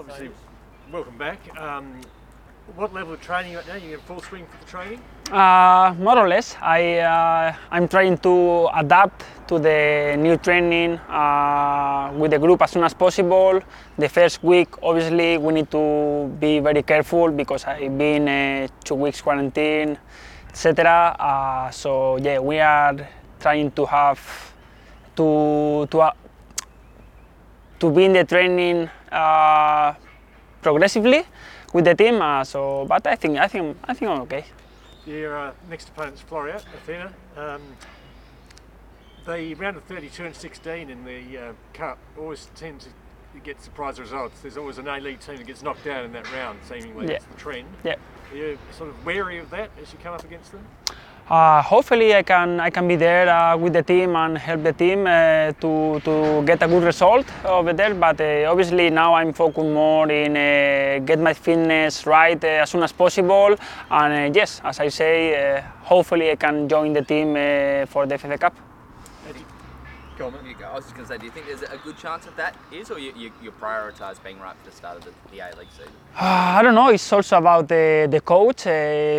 obviously, welcome back. Um, what level of training right now? You in full swing for the training? Uh, more or less. I uh, I'm trying to adapt to the new training uh, with the group as soon as possible. The first week, obviously, we need to be very careful because I've been uh, two weeks quarantine, etc. Uh, so yeah, we are trying to have to to uh, to be in the training progressively with the team. Uh, so, but I think I think I think I'm okay. Your uh, next opponent's Floreat, Athena. Um, the round of 32 and 16 in the uh, Cup always tend to get surprise results. There's always an A-League team that gets knocked out in that round, seemingly. Yeah. That's the trend. Yeah. Are you sort of wary of that as you come up against them? Uh, hopefully, I can I can be there uh, with the team and help the team uh, to to get a good result over there. But uh, obviously now I'm focused more in uh, get my fitness right uh, as soon as possible. And yes, as I say, hopefully I can join the team for the FA Cup. Do you- Go on, mate. You go. I was just going to say, do you think there's a good chance of that is, or you, you, you prioritise being right for the start of the, the A-League season? Uh, I don't know. It's also about the, the coach. Uh,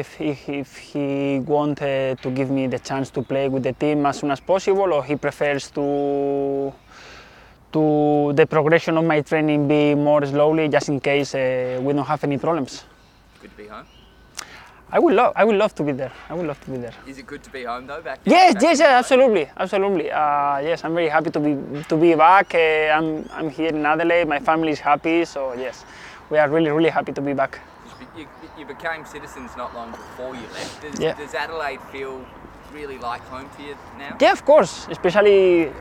if, he, if he wants uh, to give me the chance to play with the team as soon as possible, or he prefers to to the progression of my training be more slowly, just in case uh, we don't have any problems. Good to be home. I would love. I would love to be there. I would love to be there. Is it good to be home though? Back. Yes, back yes, yes, absolutely, absolutely. Uh, yes, I'm very happy to be to be back. Uh, I'm I'm here in Adelaide. My family is happy, so yes, we are really really happy to be back. You, you became citizens not long before you left. Does, Yeah. does Adelaide feel really like home to you now? Yeah, of course, especially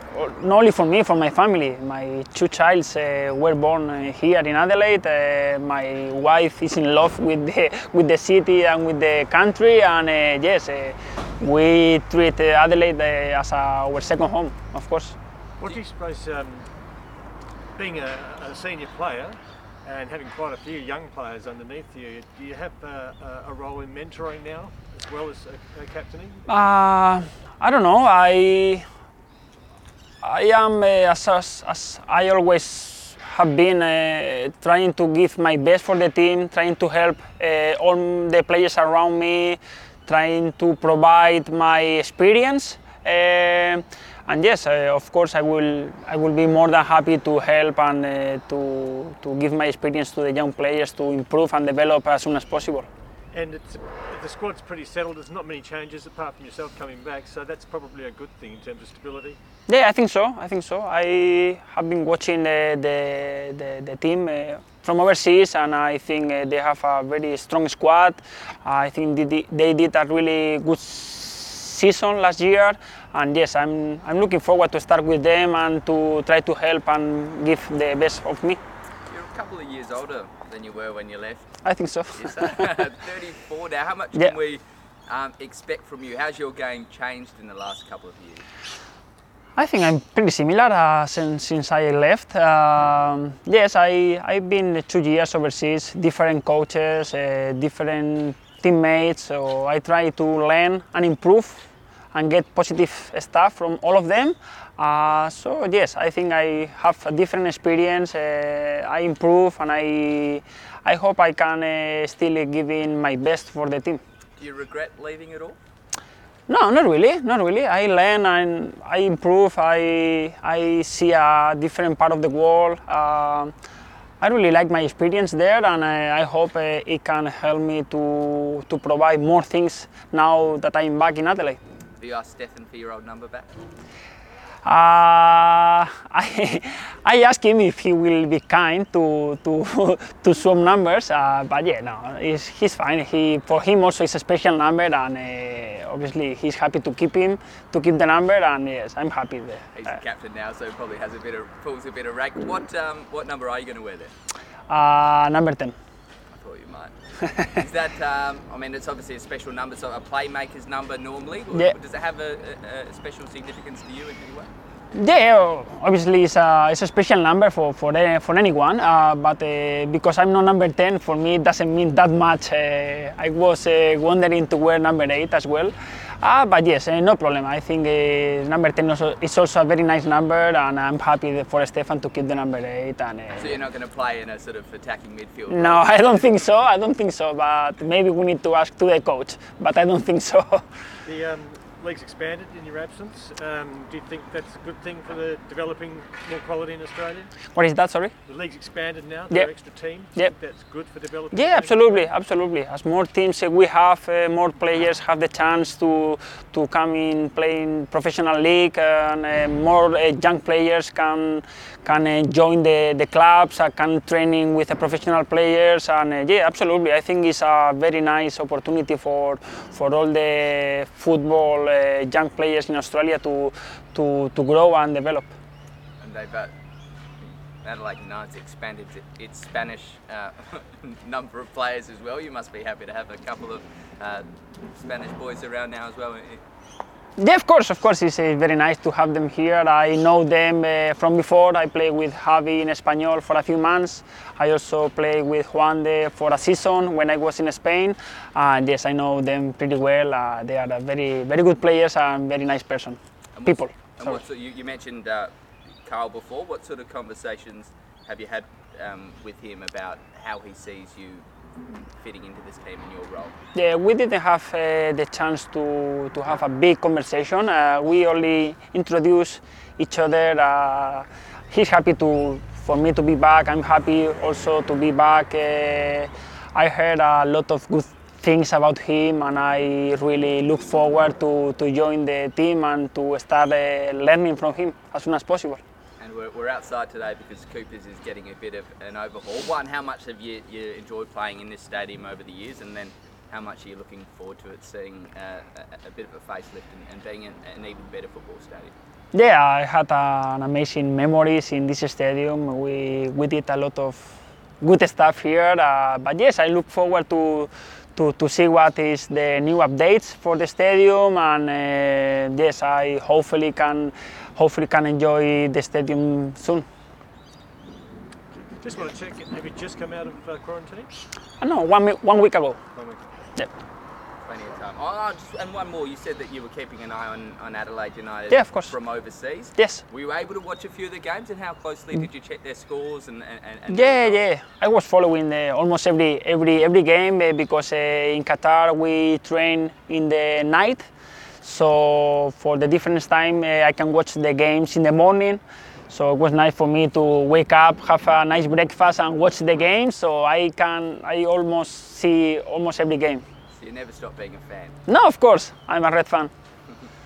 not only for me, for my family. My two childs uh, were born uh, here in Adelaide. Uh, my wife is in love with the, with the city and with the country, and uh, yes, uh, we treat uh, Adelaide uh, as our second home, of course. What do you suppose, um, being a, a senior player and having quite a few young players underneath you, do you have uh, a, a role in mentoring now well as uh, captaining? Uh, I don't know. I I am uh, as, as, as I always have been uh, trying to give my best for the team, trying to help uh, all the players around me, trying to provide my experience. And yes, of course, I will I will be more than happy to help and to to give my experience to the young players to improve and develop as soon as possible. And it's, the squad's pretty settled. There's not many changes apart from yourself coming back, so that's probably a good thing in terms of stability. Yeah, I think so. I think so. I have been watching the the, the, the team uh, from overseas, and I think uh, they have a very strong squad. I think they, they did a really good season last year, and yes, I'm I'm looking forward to start with them and to try to help and give the best of me. Couple of years older than you were when you left. I think so. Yes, 34 now. How much Yeah. can we um, expect from you? How's your game changed in the last couple of years? I think I'm pretty similar uh, since, since I left. Um, yes, I, I've been two years overseas, different coaches, uh, different teammates, so I try to learn and improve and get positive stuff from all of them. Uh, so yes, I think I have a different experience. Uh, I improve and I, I hope I can uh, still give in my best for the team. Do you regret leaving at all? No, not really, not really. I learn and I improve. I I see a different part of the world. Um I really like my experience there, and I, I hope uh, it can help me to to provide more things now that I'm back in Adelaide. Have you asked Stefan for your old number back? Uh, I, I asked him if he will be kind to, to, to some numbers, uh, but yeah, no, he's, he's fine. He, for him also it's a special number and uh, obviously he's happy to keep him, to keep the number and yes, I'm happy there. He's the captain now, so probably has a bit of, pulls a bit of rag. What, um, what number are you going to wear there? Uh, number 10 night. is that, um, I mean, it's obviously a special number, so a playmaker's number normally. Yeah. Does it have a, a, a, special significance to you in any way? Yeah, obviously it's a, it's a special number for for, for anyone, uh, but uh, because I'm not number 10, for me it doesn't mean that much. Uh, I was uh, wondering to wear number 8 as well, Ah, but yes, uh, no problem. I think uh, number 10 also, is also a very nice number, and I'm happy for Stefan to keep the number 8. And, uh, So you're not going to play in a sort of attacking midfield. no, I don't think so. I don't think so. But maybe we need to ask to the coach. But I don't think so. The um, league's expanded in your absence. Um, do you think that's a good thing for the developing more quality in Australia? what is that? Sorry. The league's expanded now. Yep. There are extra teams. Do you Yep. think that's good for developing. Yeah, absolutely, absolutely. As more teams uh, we have, uh, more players have the chance to to come in play in professional league, and uh, more uh, young players can can uh, join the, the clubs, can training with the professional players, and uh, yeah, absolutely. I think it's a very nice opportunity for for all the football uh, young players in Australia to to to grow and develop. And they've uh, Adelaide United's expanded its Spanish uh, number of players as well. You must be happy to have a couple of uh, Spanish boys around now as well. Yeah, of course, of course, it's uh, very nice to have them here. I know them uh, from before. I played with Javi in Espanyol for a few months. I also played with Juande for a season when I was in Spain. And yes, I know them pretty well. Uh, they are very, very good players and very nice person, And people. And sort, you, you mentioned uh, Carl before. What sort of conversations have you had um, with him about how he sees you fitting into this team in your role? Yeah, we didn't have uh, the chance to, to have a big conversation. Uh, we only introduced each other. Uh, he's happy to for me to be back. I'm happy also to be back. Uh, I heard a lot of good things about him, and I really look forward to, to join the team and to start uh, learning from him as soon as possible. And we're, we're outside today because Coopers is getting a bit of an overhaul. One, how much have you, you enjoyed playing in this stadium over the years? And then how much are you looking forward to it seeing uh, a, a bit of a facelift and, and being an, an even better football stadium? Yeah, I had an amazing memories in this stadium. We, we did a lot of good stuff here. Uh, but yes, I look forward to, to, to see what is the new updates for the stadium. And uh, yes, I hopefully can hopefully can enjoy the stadium soon. Just want to check. Have you just come out of uh, quarantine? I know one, one week ago. One week. Yeah. Plenty of time. Oh, just, and one more. You said that you were keeping an eye on, on Adelaide United Yeah, of course. from overseas. Yes. Were you able to watch a few of the games and how closely did you check their scores and, and, and- and Yeah, yeah. I was following uh, almost every every every game uh, because uh, in Qatar we train in the night, so for the difference time uh, I can watch the games in the morning. So it was nice for me to wake up, have a nice breakfast, and watch the game. So I can I almost see almost every game. You never stop being a fan. No, of course I'm a Red fan.